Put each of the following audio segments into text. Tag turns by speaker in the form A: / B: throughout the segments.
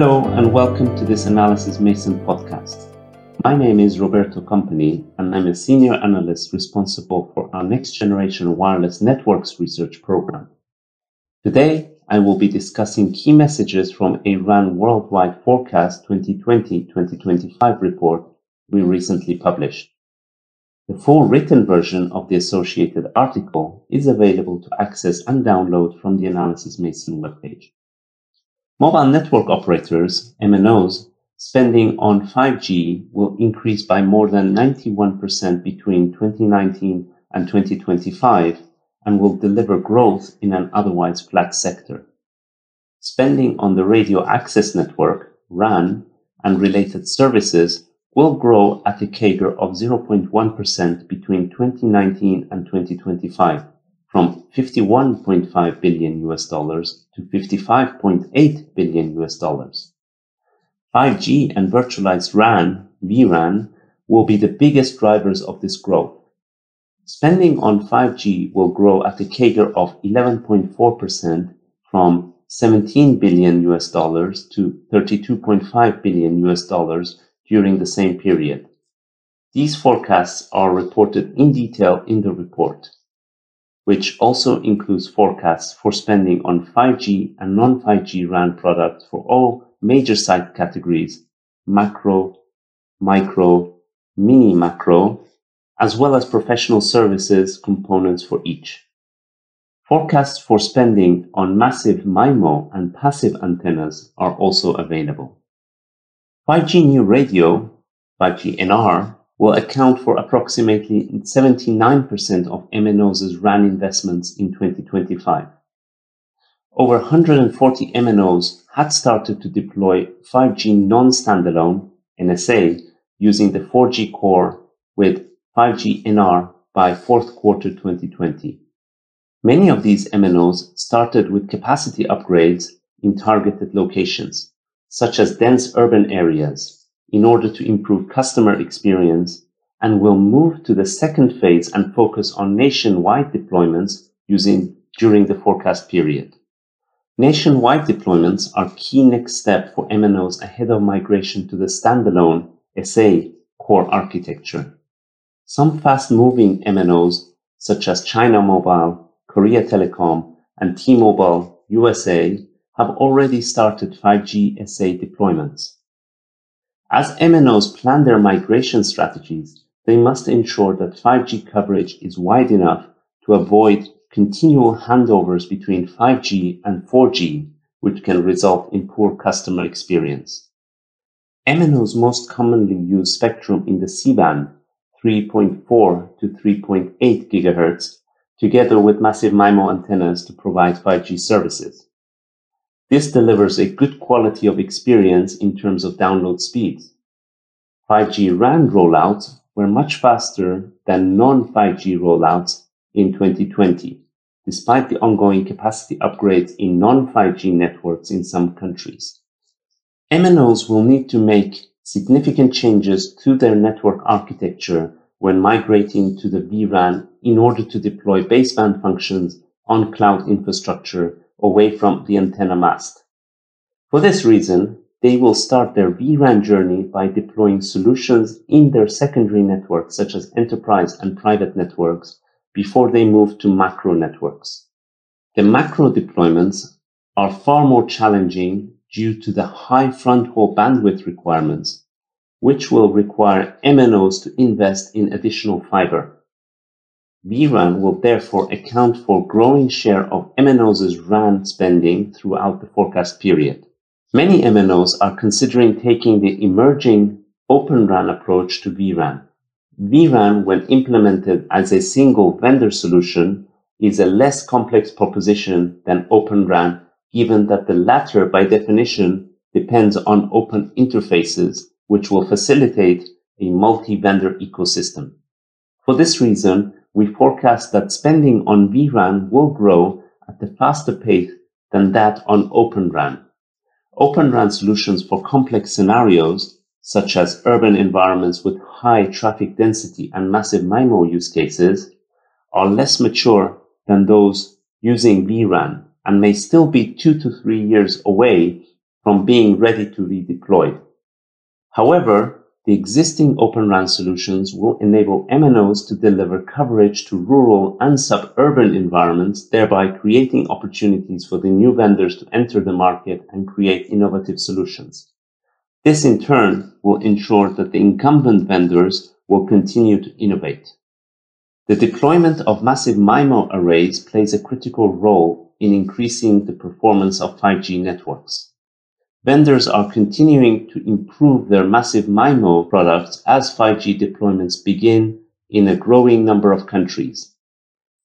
A: Hello and welcome to this Analysys Mason podcast. My name is Roberto Kompany and I'm a senior analyst responsible for our next generation wireless networks research program. Today, I will be discussing key messages from a RAN Worldwide Forecast 2020-2025 report we recently published. The full written version of the associated article is available to access and download from the Analysys Mason webpage. Mobile network operators, MNOs, spending on 5G will increase by more than 91% between 2019 and 2025 and will deliver growth in an otherwise flat sector. Spending on the radio access network, RAN, and related services will grow at a CAGR of 0.1% between 2019 and 2025, from 51.5 billion US dollars to 55.8 billion US dollars. 5G and virtualized RAN, vRAN, will be the biggest drivers of this growth. Spending on 5G will grow at a CAGR of 11.4% from 17 billion US dollars to 32.5 billion US dollars during the same period. These forecasts are reported in detail in the report, which also includes forecasts for spending on 5G and non-5G RAN products for all major site categories, macro, micro, mini macro, as well as professional services components for each. Forecasts for spending on massive MIMO and passive antennas are also available. 5G New Radio, 5G NR, will account for approximately 79% of MNO's RAN investments in 2025. Over 140 MNOs had started to deploy 5G non-standalone NSA using the 4G core with 5G NR by fourth quarter 2020. Many of these MNOs started with capacity upgrades in targeted locations such as dense urban areas, in order to improve customer experience and will move to the second phase and focus on nationwide deployments using during the forecast period. Nationwide deployments are key next step for MNOs ahead of migration to the standalone SA core architecture. Some fast-moving MNOs such as China Mobile, Korea Telecom, and T-Mobile USA have already started 5G SA deployments. As MNOs plan their migration strategies, they must ensure that 5G coverage is wide enough to avoid continual handovers between 5G and 4G, which can result in poor customer experience. MNOs most commonly use spectrum in the C-band 3.4 to 3.8 GHz together with massive MIMO antennas to provide 5G services. This delivers a good quality of experience in terms of download speeds. 5G RAN rollouts were much faster than non-5G rollouts in 2020, despite the ongoing capacity upgrades in non-5G networks in some countries. MNOs will need to make significant changes to their network architecture when migrating to the vRAN in order to deploy baseband functions on cloud infrastructure away from the antenna mast. For this reason, they will start their vRAN journey by deploying solutions in their secondary networks, such as enterprise and private networks, before they move to macro networks. The macro deployments are far more challenging due to the high front haul bandwidth requirements, which will require MNOs to invest in additional fiber. vRAN will therefore account for growing share of MNOs' RAN spending throughout the forecast period. Many MNOs are considering taking the emerging Open RAN approach to vRAN. vRAN, when implemented as a single vendor solution, is a less complex proposition than Open RAN, given that the latter, by definition, depends on open interfaces, which will facilitate a multi-vendor ecosystem. For this reason, we forecast that spending on vRAN will grow at a faster pace than that on Open RAN. Open solutions for complex scenarios, such as urban environments with high traffic density and massive MIMO use cases, are less mature than those using vRAN and may still be two to three years away from being ready to be deployed. However, the existing Open RAN solutions will enable MNOs to deliver coverage to rural and suburban environments, thereby creating opportunities for the new vendors to enter the market and create innovative solutions. This in turn will ensure that the incumbent vendors will continue to innovate. The deployment of massive MIMO arrays plays a critical role in increasing the performance of 5G networks. Vendors are continuing to improve their massive MIMO products as 5G deployments begin in a growing number of countries.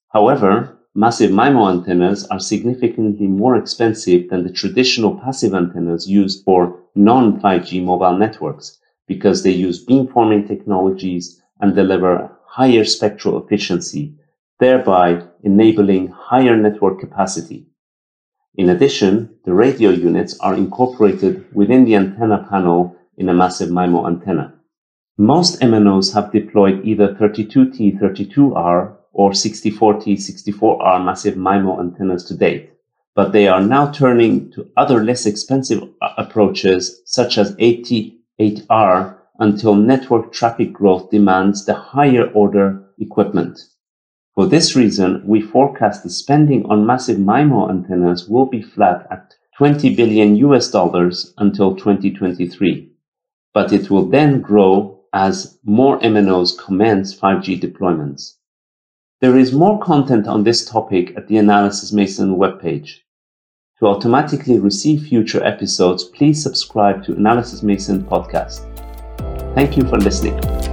A: However, massive MIMO antennas are significantly more expensive than the traditional passive antennas used for non-5G mobile networks because they use beamforming technologies and deliver higher spectral efficiency, thereby enabling higher network capacity. In addition, the radio units are incorporated within the antenna panel in a massive MIMO antenna. Most MNOs have deployed either 32T32R or 64T64R massive MIMO antennas to date, but they are now turning to other less expensive uh, approaches such as 8T8R until network traffic growth demands the higher order equipment. For this reason, we forecast the spending on massive MIMO antennas will be flat at 20 billion US dollars until 2023, but it will then grow as more MNOs commence 5G deployments. There is more content on this topic at the Analysys Mason webpage. To automatically receive future episodes, please subscribe to Analysys Mason podcast. Thank you for listening.